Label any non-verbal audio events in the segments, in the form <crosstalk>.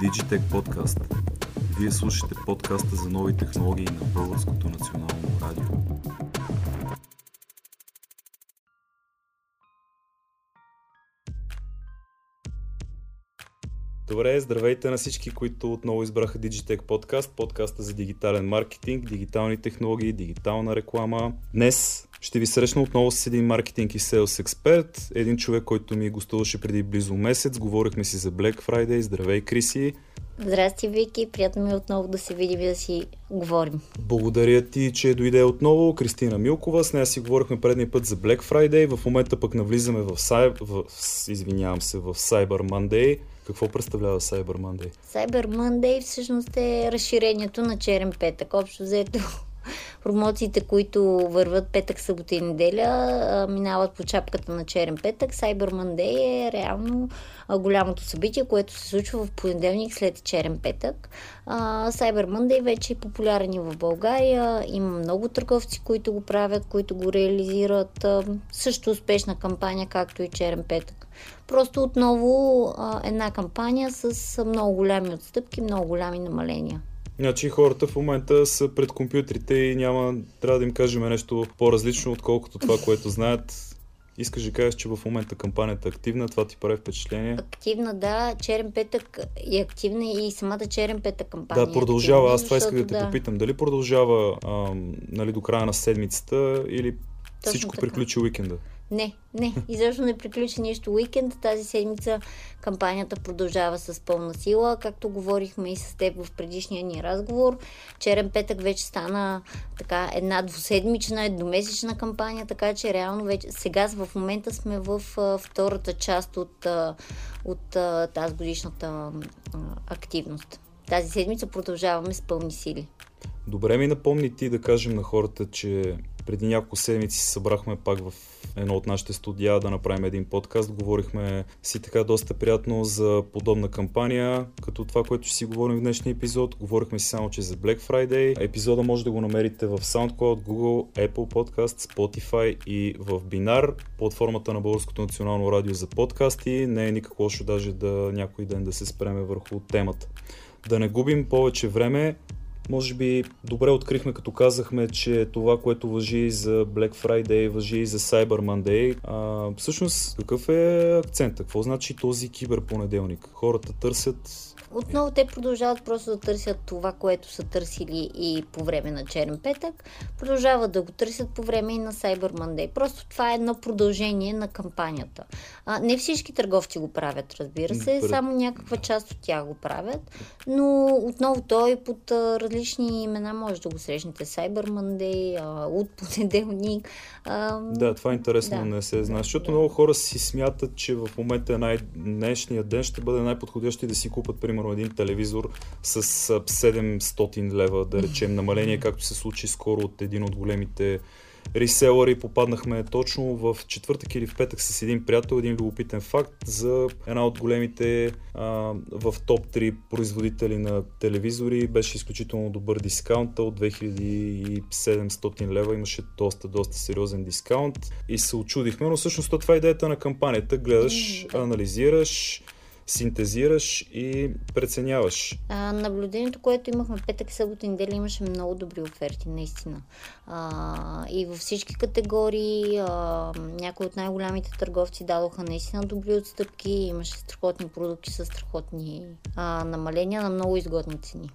Digitech Podcast. Вие слушате подкаста за нови технологии на Българското национално радио. Добре, здравейте на всички, които отново избраха Digitech Podcast, подкаста за дигитален маркетинг, дигитални технологии, дигитална реклама. Днес ще ви срещна отново с един маркетинг и селс експерт, един човек, който ми гостуваше преди близо месец. Говорихме си за Black Friday. Здравей, Криси! Здрасти, Вики. Приятно ми е отново да се видим и да си говорим. Благодаря ти, че дойде отново. Кристина Милкова. С нея си говорихме предния път за Black Friday. В момента пък навлизаме в, сай... в... извинявам се, в Cyber Monday. Какво представлява Cyber Monday? Cyber Monday всъщност е разширението на черен петък. Общо взето <laughs> промоциите, които върват петък, събота и неделя, минават по чапката на черен петък. Cyber Monday е реално голямото събитие, което се случва в понеделник след черен петък. Cyber Monday вече е популярен и в България. Има много търговци, които го правят, които го реализират. Също успешна кампания, както и черен петък. Просто отново една кампания с много голями отстъпки, много голями намаления. Значи хората в момента са пред компютрите и няма, трябва да им кажем нещо по-различно, отколкото това, което знаят. Искаш да кажеш, че в момента кампанията е активна, това ти прави впечатление? Активна, да. Черен петък е активна и самата черен петък кампания. Да, продължава. Е активна, Аз това исках да те да. попитам. Дали продължава ам, нали, до края на седмицата или Точно всичко така. приключи уикенда? Не, не, изобщо не приключи нищо уикенд. Тази седмица кампанията продължава с пълна сила. Както говорихме и с теб в предишния ни разговор, черен петък вече стана така една двуседмична, едномесечна кампания, така че реално вече сега в момента сме в втората част от, от тази годишната активност. Тази седмица продължаваме с пълни сили. Добре ми напомни ти да кажем на хората, че преди няколко седмици се събрахме пак в едно от нашите студия да направим един подкаст. Говорихме си така доста приятно за подобна кампания, като това, което ще си говорим в днешния епизод. Говорихме си само, че за Black Friday. Епизода може да го намерите в SoundCloud, Google, Apple Podcast, Spotify и в Binar, платформата на Българското национално радио за подкасти. Не е никак лошо даже да някой ден да се спреме върху темата. Да не губим повече време, може би добре открихме, като казахме, че това, което въжи за Black Friday, въжи и за Cyber Monday. А, всъщност, какъв е акцентът? Какво значи този киберпонеделник? Хората търсят отново те продължават просто да търсят това, което са търсили и по време на Черен петък. Продължават да го търсят по време и на Cyber Monday. Просто това е едно продължение на кампанията. А, не всички търговци го правят, разбира се, само някаква част от тях го правят, но отново той под а, различни имена може да го срещнете. Cyber Monday, а, от <laughs> понеделник. А, да, това е интересно, да. не се знае, защото да. много хора си смятат, че в момента най- днешния ден ще бъде най-подходящ да си купат, примерно един телевизор с 700 лева, да речем, намаление, <laughs> както се случи скоро от един от големите реселъри. Попаднахме точно в четвъртък или в петък с един приятел, един любопитен факт за една от големите а, в топ 3 производители на телевизори. Беше изключително добър дискаунт от 2700 лева. Имаше доста, доста сериозен дискаунт и се очудихме, но всъщност това е идеята на кампанията. Гледаш, анализираш, синтезираш и преценяваш? А, наблюдението, което имахме петък, събота и неделя, имаше много добри оферти, наистина. А, и във всички категории а, някои от най-голямите търговци дадоха наистина добри отстъпки. Имаше страхотни продукти с страхотни а, намаления на много изгодни цени.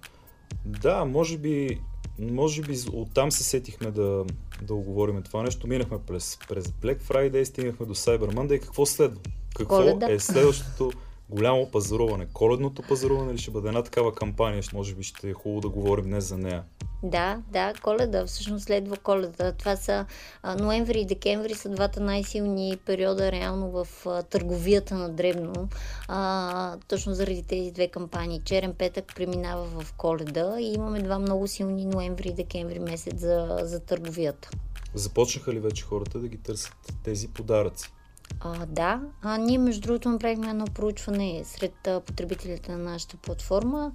Да, може би може би оттам се сетихме да, да оговорим това нещо. Минахме през, през Black Friday, стигнахме до Cyber Monday. Какво следва? Какво Коледа. е следващото голямо пазаруване. Коледното пазаруване ли ще бъде една такава кампания? Може би ще е хубаво да говорим днес за нея. Да, да, коледа. Всъщност следва коледа. Това са а, ноември и декември са двата най-силни периода реално в а, търговията на дребно. А, точно заради тези две кампании. Черен петък преминава в коледа и имаме два много силни ноември и декември месец за, за търговията. Започнаха ли вече хората да ги търсят тези подаръци? А, да, а, ние между другото направихме едно проучване сред а, потребителите на нашата платформа.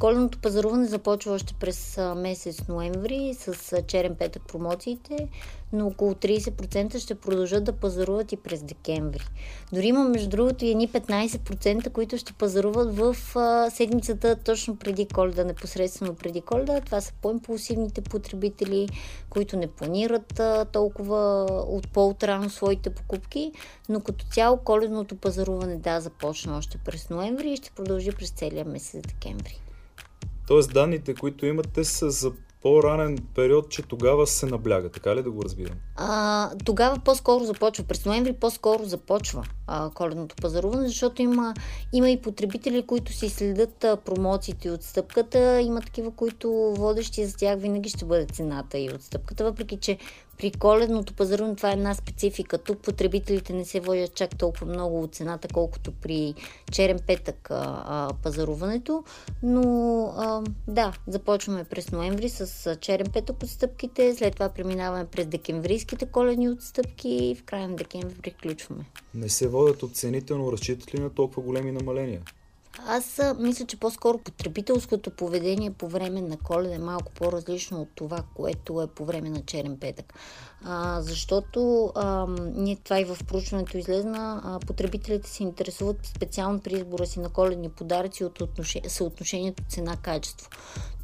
Коленото пазаруване започва още през а, месец ноември с а, черен петък промоциите. Но около 30% ще продължат да пазаруват и през декември. Дори има, между другото, и едни 15%, които ще пазаруват в а, седмицата точно преди коледа, непосредствено преди коледа. Това са по-импулсивните потребители, които не планират а, толкова от по-утрано своите покупки, но като цяло коледното пазаруване да започне още през ноември и ще продължи през целия месец декември. Тоест данните, които имате са за по-ранен период, че тогава се набляга. Така ли да го разбирам? А, тогава по-скоро започва. През ноември по-скоро започва а, коледното пазаруване, защото има, има и потребители, които си следят а, промоциите и отстъпката. Има такива, които водещи за тях винаги ще бъде цената и отстъпката, въпреки че при коледното пазаруване това е една специфика. Тук потребителите не се водят чак толкова много от цената, колкото при черен петък а, а, пазаруването. Но а, да, започваме през ноември с черен петък отстъпките, след това преминаваме през декемврийските коледни отстъпки и в края на декември приключваме. Не се водят от цените, но разчитат ли на толкова големи намаления? Аз мисля, че по-скоро потребителското поведение по време на коледа е малко по-различно от това, което е по време на черен петък. А, защото а, ние това и в проучването излезна, а, потребителите се интересуват специално при избора си на коледни подаръци от отношение, съотношението цена-качество.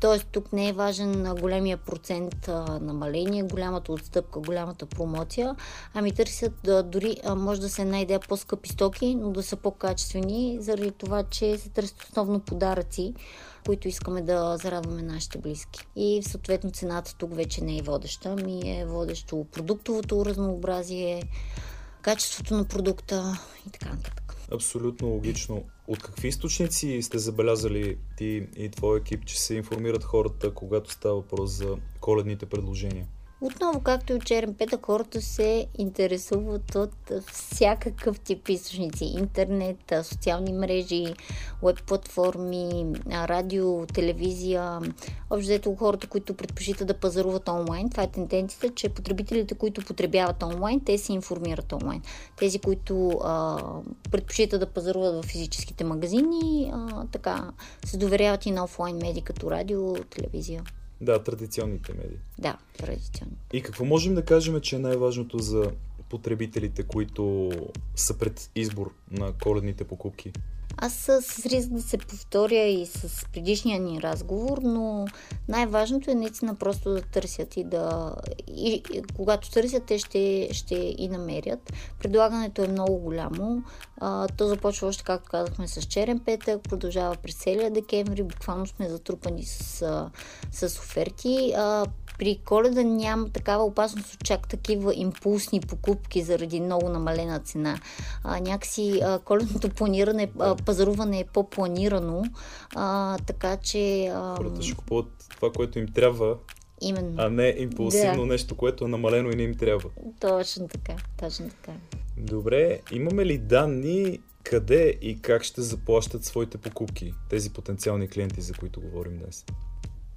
Тоест тук не е важен големия процент а, намаление, голямата отстъпка, голямата промоция, ами търсят да, дори а, може да се найде по-скъпи стоки, но да са по-качествени, заради това, че се търсят основно подаръци, които искаме да зарадваме нашите близки. И съответно цената тук вече не е водеща, ми е водещо продуктовото разнообразие, качеството на продукта и така нататък. Абсолютно логично. От какви източници сте забелязали ти и твой екип, че се информират хората, когато става въпрос за коледните предложения? Отново, както и от черен петък, хората се интересуват от всякакъв тип източници. Интернет, социални мрежи, веб платформи, радио, телевизия. Общо хората, които предпочитат да пазаруват онлайн, това е тенденцията, че потребителите, които потребяват онлайн, те се информират онлайн. Тези, които а, предпочитат да пазаруват в физическите магазини, а, така се доверяват и на офлайн медии, като радио, телевизия. Да, традиционните медии. Да, традиционни. И какво можем да кажем, че е най-важното за потребителите, които са пред избор на коледните покупки? Аз с риск да се повторя и с предишния ни разговор, но най-важното е наистина просто да търсят и да... И, и когато търсят, те ще, ще и намерят. Предлагането е много голямо. А, то започва още, както казахме, с черен петък, продължава през целия декември. Буквално сме затрупани с, с оферти. А, при коледа няма такава опасност от чак такива импулсни покупки заради много намалена цена. А, някакси а, коледното планиране, а, пазаруване е по-планирано, а, така че... А... Хората ще купуват това, което им трябва, Именно. А не импулсивно да. нещо, което е намалено и не им трябва. Точно така, точно така. Добре, имаме ли данни къде и как ще заплащат своите покупки тези потенциални клиенти, за които говорим днес?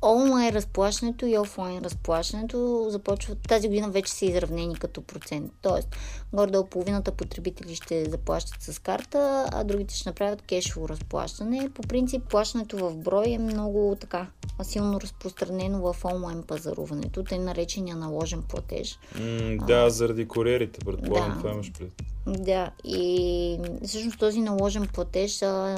Онлайн разплащането и офлайн разплащането започват тази година вече са изравнени като процент. Тоест, горе-долу половината потребители ще заплащат с карта, а другите ще направят кешово разплащане. По принцип, плащането в брой е много така силно разпространено в онлайн пазаруването, тъй наречения наложен платеж. Mm, да, а, заради куриерите, предполагам, да, това имаш пред. Да, и всъщност този наложен платеж, а,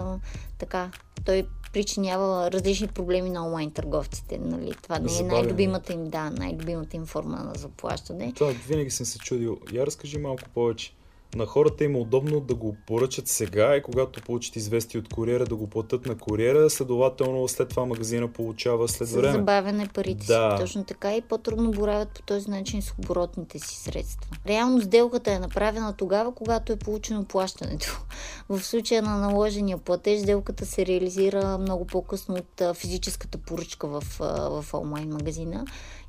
така, той причинява различни проблеми на онлайн търговците. Нали? Това не е най-любимата им, да, най-любимата им форма на заплащане. Това винаги съм се чудил. Я разкажи малко повече на хората им е удобно да го поръчат сега и когато получат известие от куриера да го платят на куриера, следователно след това магазина получава след с време. забавяне парите да. си, точно така и по-трудно боравят по този начин с оборотните си средства. Реално сделката е направена тогава, когато е получено плащането. <laughs> В случая на наложения платеж, сделката се реализира много по-късно от физическата поръчка в, в онлайн магазина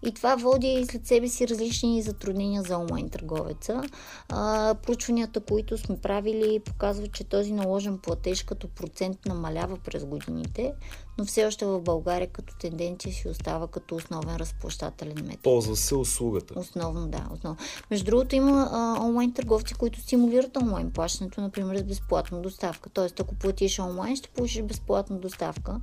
и това води след себе си различни затруднения за онлайн търговеца. А, проучванията, които сме правили, показват, че този наложен платеж като процент намалява през годините. Но все още в България като тенденция си остава като основен разплащателен метод. Ползва се услугата. Основно, да. Основно. Между другото има а, онлайн търговци, които стимулират онлайн плащането, например с безплатна доставка. Тоест, ако платиш онлайн, ще получиш безплатна доставка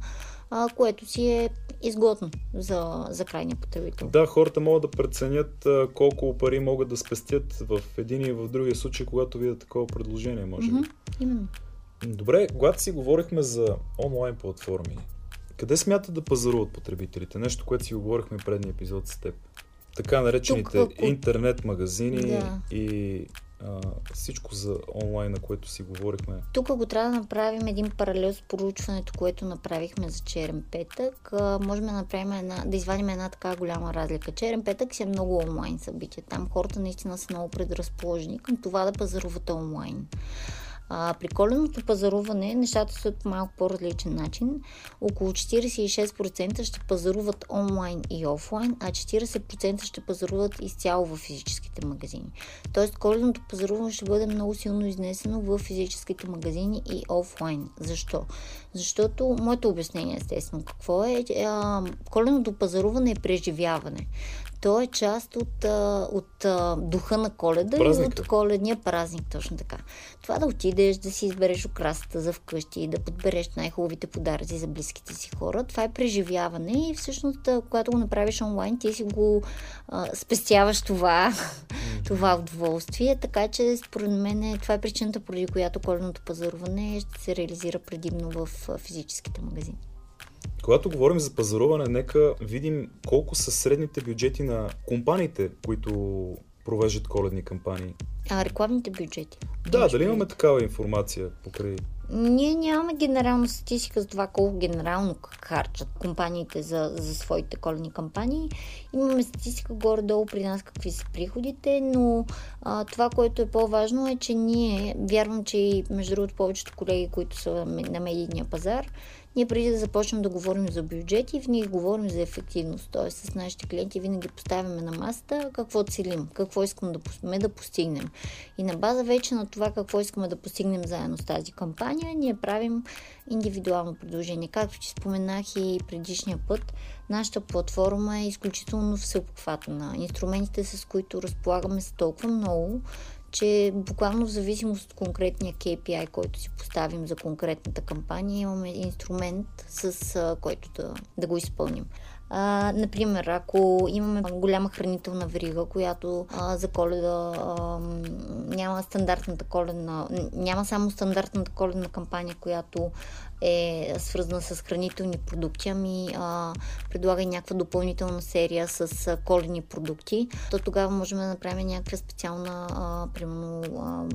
а, което си е изгодно за, за крайния потребител. Да, хората могат да преценят а, колко пари могат да спестят в един и в другия случай, когато видят такова предложение, може би. Mm-hmm, именно. Добре, когато си говорихме за онлайн платформи, къде смятат да пазаруват потребителите? Нещо, което си говорихме предния епизод с теб. Така наречените Тук, интернет магазини да. и а, всичко за онлайн, на което си говорихме. Тук го трябва да направим един паралел с поручването, което направихме за черен петък. А, можем да направим една, да извадим една така голяма разлика. Черен петък си е много онлайн събитие. Там хората наистина са много предразположени към това да пазаруват онлайн. А, при коленото пазаруване нещата са по малко по-различен начин. Около 46% ще пазаруват онлайн и офлайн, а 40% ще пазаруват изцяло в физическите магазини. Тоест коленото пазаруване ще бъде много силно изнесено в физическите магазини и офлайн. Защо? Защото моето обяснение естествено какво е, а, коленото пазаруване е преживяване. То е част от, от, духа на коледа Празника. и от коледния празник, точно така. Това да отидеш, да си избереш украсата за вкъщи, да подбереш най-хубавите подаръци за близките си хора, това е преживяване и всъщност, когато го направиш онлайн, ти си го а, спестяваш това, това удоволствие, така че според мен това е причината, поради която коледното пазаруване ще се реализира предимно в физическите магазини. Когато говорим за пазаруване, нека видим колко са средните бюджети на компаниите, които провеждат коледни кампании. А, рекламните бюджети. Да, дали имаме такава информация покрай ние нямаме генерална статистика за това колко генерално харчат компаниите за, за своите коледни кампании. Имаме статистика горе-долу при нас какви са приходите, но а, това, което е по-важно е, че ние, вярвам, че и между другото повечето колеги, които са на медийния пазар, ние преди да започнем да говорим за бюджети, винаги говорим за ефективност. Т.е. с нашите клиенти винаги поставяме на масата какво целим, какво искаме да, да постигнем. И на база вече на това какво искаме да постигнем заедно с тази кампания, ние правим индивидуално предложение. Както ти споменах и предишния път, нашата платформа е изключително всеобхватна. Инструментите, с които разполагаме, са толкова много, че буквално в зависимост от конкретния KPI, който си поставим за конкретната кампания, имаме инструмент, с който да, да го изпълним. А, например, ако имаме голяма хранителна верига, която а, за коледа а, няма стандартната коледна, няма само стандартната коледна кампания, която е свързана с хранителни продукти, ами а, предлага и някаква допълнителна серия с а, коледни продукти, то тогава можем да направим някаква специална, а, примерно, а,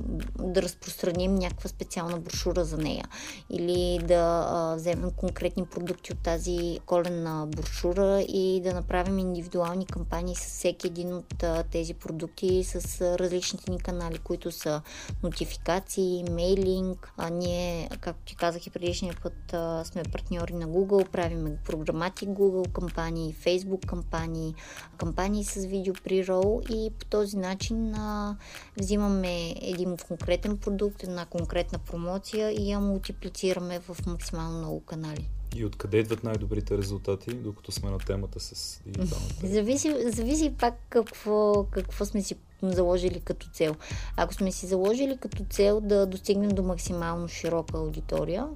да разпространим някаква специална брошура за нея или да а, вземем конкретни продукти от тази коледна брошура и да направим индивидуални кампании с всеки един от а, тези продукти с а, различните ни канали, които са нотификации, мейлинг. А ние, както ти казах и предишния път а, сме партньори на Google, правиме програмати Google кампании, Facebook кампании, кампании с видео при рол и по този начин а, взимаме един конкретен продукт, една конкретна промоция и я мултиплицираме в максимално много канали. И откъде идват най-добрите резултати, докато сме на темата с дигиталната? зависи, зависи пак какво, какво сме си заложили като цел. Ако сме си заложили като цел да достигнем до максимално широка аудитория,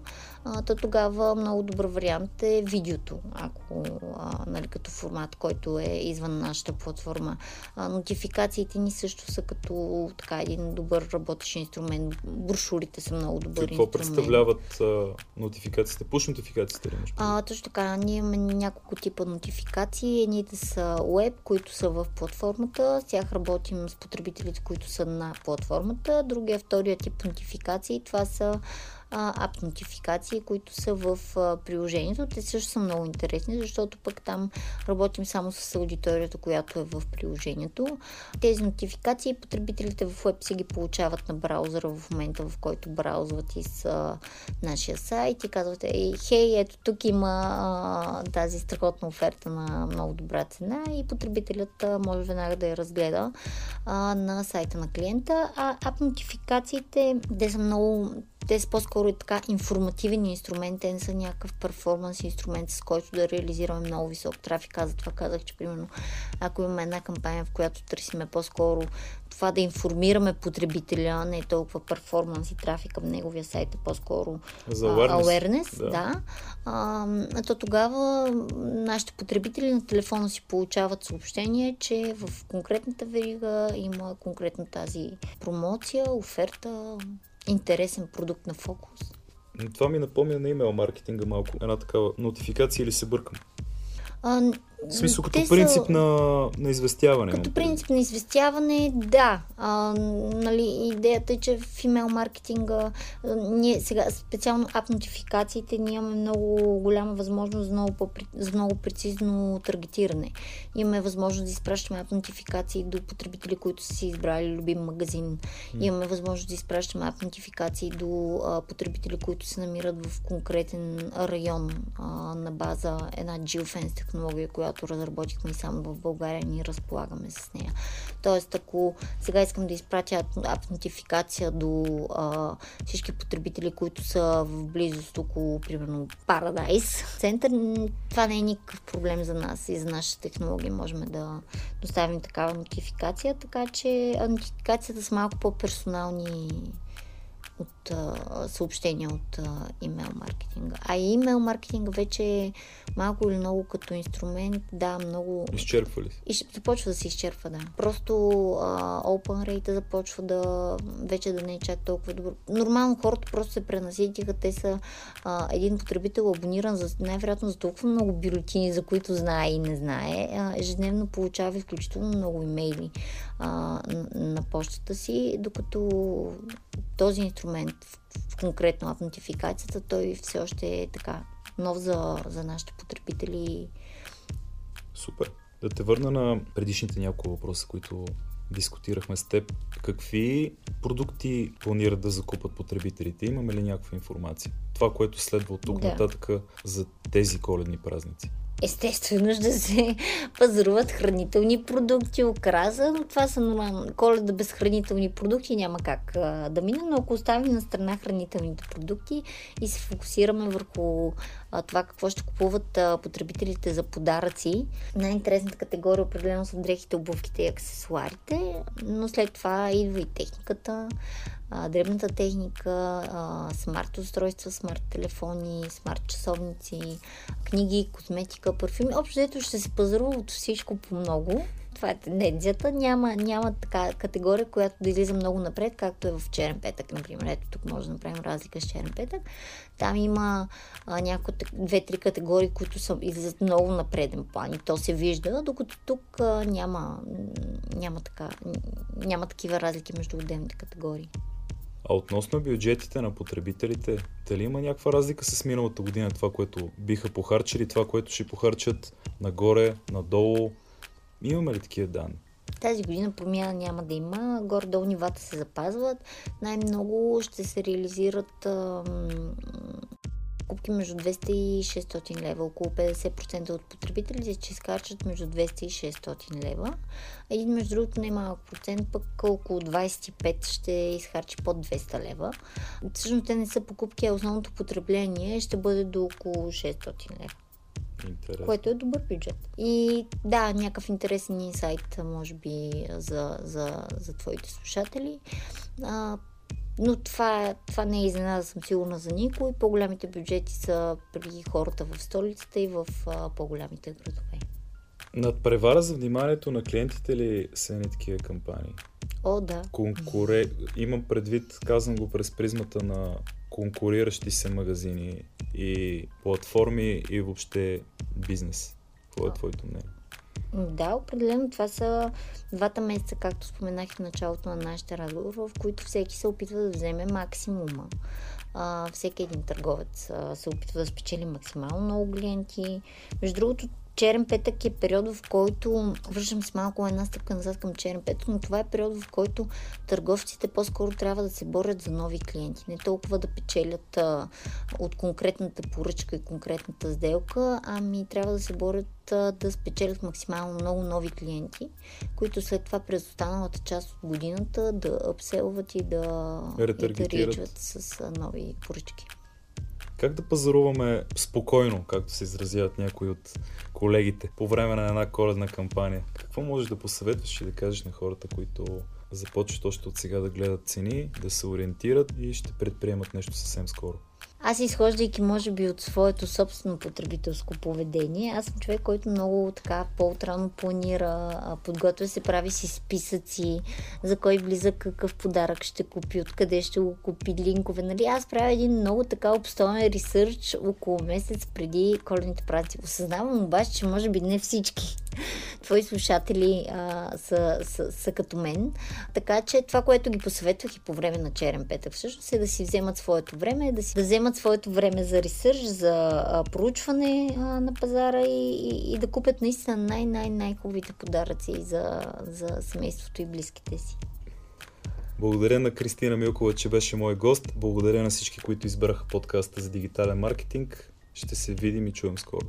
то тогава много добър вариант е видеото, ако а, нали, като формат, който е извън нашата платформа. А, нотификациите ни също са като така един добър работещ инструмент. Брошурите са много добър Какво инструмент. Какво представляват а, нотификациите? Пуш нотификациите ли? А, точно така. Ние имаме няколко типа нотификации. Едните са web, които са в платформата. С тях работим с потребителите, които са на платформата. Другия, втория тип нотификации, това са ап нотификации, които са в приложението. Те също са много интересни, защото пък там работим само с аудиторията, която е в приложението. Тези нотификации потребителите в веб си ги получават на браузъра в момента, в който браузват из а, нашия сайт и казват, ей, хей, ето тук има а, тази страхотна оферта на много добра цена и потребителят може веднага да я разгледа а, на сайта на клиента. А ап нотификациите, те са много те са по-скоро така информативен инструмент, те не са някакъв перформанс инструмент, с който да реализираме много висок трафик. Аз затова казах, че примерно ако имаме една кампания, в която търсиме по-скоро това да информираме потребителя, не е толкова перформанс и трафик към неговия сайт, е по-скоро За awareness. awareness Да. да. А, то тогава нашите потребители на телефона си получават съобщение, че в конкретната верига има конкретно тази промоция, оферта, интересен продукт на фокус. Това ми напомня на имейл маркетинга малко. Една такава нотификация или се бъркам? А, В смисъл като са- принцип на, на известяване. Като имам принцип на известяване, да. А, нали, идеята е, че в имейл маркетинга а, ние сега, специално ап нотификациите, ние имаме много голяма възможност за много, по, за много прецизно таргетиране. Имаме възможност да изпращаме ап нотификации до потребители, които са си избрали любим магазин. Имаме възможност да изпращаме ап нотификации до а, потребители, които се намират в конкретен район а, на база една geofence технология, която разработихме и само в България ние разполагаме с нея. Тоест, ако сега искам да изпратя нотификация до а, всички потребители, които са в близост около, примерно, Paradise център, това не е никакъв проблем за нас и за нашата технология. Можем да доставим такава нотификация, така че нотификацията са малко по-персонални от а, съобщения от а, имейл маркетинга. А имейл маркетинга вече е малко или много като инструмент, да, много Изчерпва ли? се? и ще започва да се изчерпва, да. Просто а, open rate започва да вече да не е чак толкова добър. Нормално хората просто се пренаситиха. Те са а, един потребител абониран за, най-вероятно за толкова много бюлетини, за които знае и не знае. А, ежедневно получава изключително много имейли а, на, на почтата си, докато този инструмент, в, в конкретно ап нотификацията, той все още е така нов за, за нашите потребители. Супер. Да те върна на предишните няколко въпроса, които дискутирахме с теб. Какви продукти планират да закупат потребителите? Имаме ли някаква информация? Това, което следва от тук Да. нататък за тези коледни празници. Естествено ще се <laughs> пазаруват хранителни продукти, окраса, това са нормално. Коледа без хранителни продукти няма как а, да мине, но ако оставим на страна хранителните продукти и се фокусираме върху а, това какво ще купуват а, потребителите за подаръци, най-интересната категория определено са дрехите, обувките и аксесуарите, но след това идва и техниката, дребната техника, смарт устройства, смарт телефони, смарт часовници, книги, козметика, парфюми. Общо взето ще се пазарува от всичко по много. Това е тенденцията. Няма, няма така категория, която да излиза много напред, както е в черен петък, например. Ето тук може да направим разлика с черен петък. Там има някои две-три категории, които са излизат много на преден план и то се вижда, докато тук а, няма, няма, така, няма такива разлики между отделните категории. А относно бюджетите на потребителите, дали има някаква разлика с миналата година, това, което биха похарчили, това, което ще похарчат нагоре, надолу? Имаме ли такива данни? Тази година промяна няма да има. Горе-долу нивата се запазват. Най-много ще се реализират купки между 200 и 600 лева. Около 50% от потребителите ще изкарчат между 200 и 600 лева. Един между другото немалък процент, пък около 25 ще изхарчи под 200 лева. Всъщност те не са покупки, а основното потребление ще бъде до около 600 лева Интересно. което е добър бюджет. И да, някакъв интересен инсайт, може би, за, за, за твоите слушатели. А, но това, това не е изненада, съм сигурна за никой. По-голямите бюджети са при хората в столицата и в а, по-голямите градове. Надпревара за вниманието на клиентите ли са едни такива кампании? О, да. Конкуре... Имам предвид, казвам го през призмата на конкуриращи се магазини и платформи и въобще бизнес. Какво е твоето мнение? Да, определено това са двата месеца, както споменах в началото на нашите разговор, в които всеки се опитва да вземе максимума. А, всеки един търговец а, се опитва да спечели максимално много клиенти. Между другото, черен петък е период, в който връщам с малко една стъпка назад към черен петък, но това е период, в който търговците по-скоро трябва да се борят за нови клиенти. Не толкова да печелят а, от конкретната поръчка и конкретната сделка, ами трябва да се борят а, да спечелят максимално много нови клиенти, които след това през останалата част от годината да апселват и да, и да с а, нови поръчки. Как да пазаруваме спокойно, както се изразяват някои от колегите, по време на една коледна кампания? Какво можеш да посъветваш и да кажеш на хората, които започват още от сега да гледат цени, да се ориентират и ще предприемат нещо съвсем скоро? Аз изхождайки, може би, от своето собствено потребителско поведение, аз съм човек, който много така по-утрано планира, подготвя се, прави си списъци за кой влиза какъв подарък ще купи, откъде ще го купи, линкове. Нали? Аз правя един много така обстоен ресърч около месец преди коледните празници. Осъзнавам обаче, че може би не всички твои слушатели а, са, са, са като мен. Така че това, което ги посъветвах и по време на черен петък, всъщност е да си вземат своето време, да си да вземат своето време за ресърч, за а, проучване а, на пазара и, и, и да купят наистина най-най-най-хубавите подаръци за, за семейството и близките си. Благодаря на Кристина Милкова, че беше мой гост. Благодаря на всички, които избраха подкаста за дигитален маркетинг. Ще се видим и чуем скоро.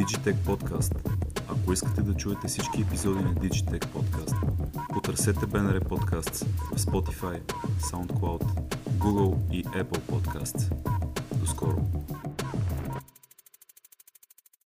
Digitech Podcast. Ако искате да чуете всички епизоди на Digitech Podcast, потърсете BNR Podcasts в Spotify, SoundCloud, Google и Apple Podcasts. До скоро!